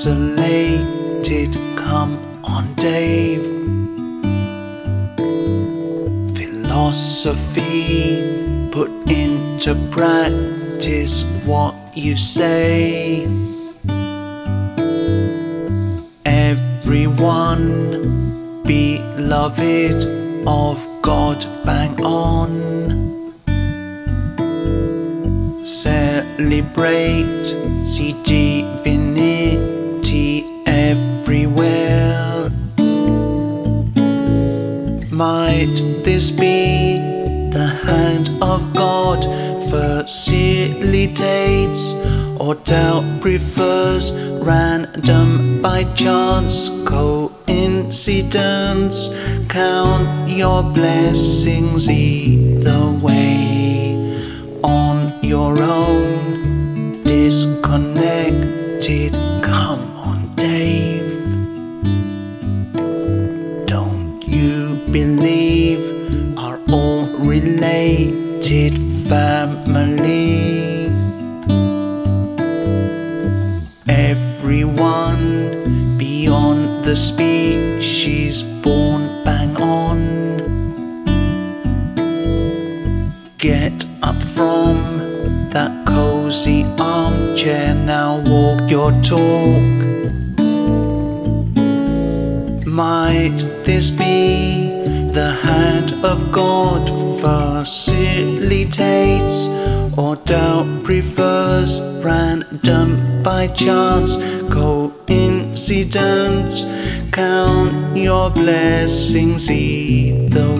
isolated. Come on, Dave. Philosophy put into practice what you say. Everyone beloved of God, bang on. Celebrate, see divine everywhere. Might this be the hand of God facilitates or doubt prefers random by chance coincidence? Count your blessings either way on your own. Believe are all related family? Everyone beyond the species born bang on. Get up from that cozy armchair now, walk your talk. Might this be the hand of God facilitates or doubt prefers random by chance coincidence? Count your blessings either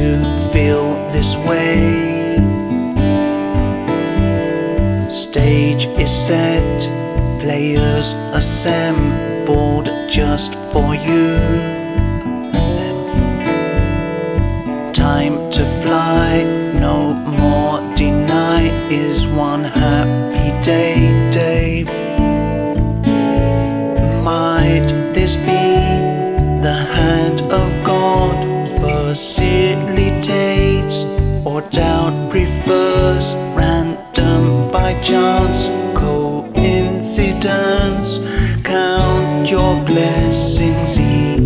to feel this way? Stage is set, players assembled just for you. Time to fly, no more deny is one happy day, Dave. Might this be your blessings each.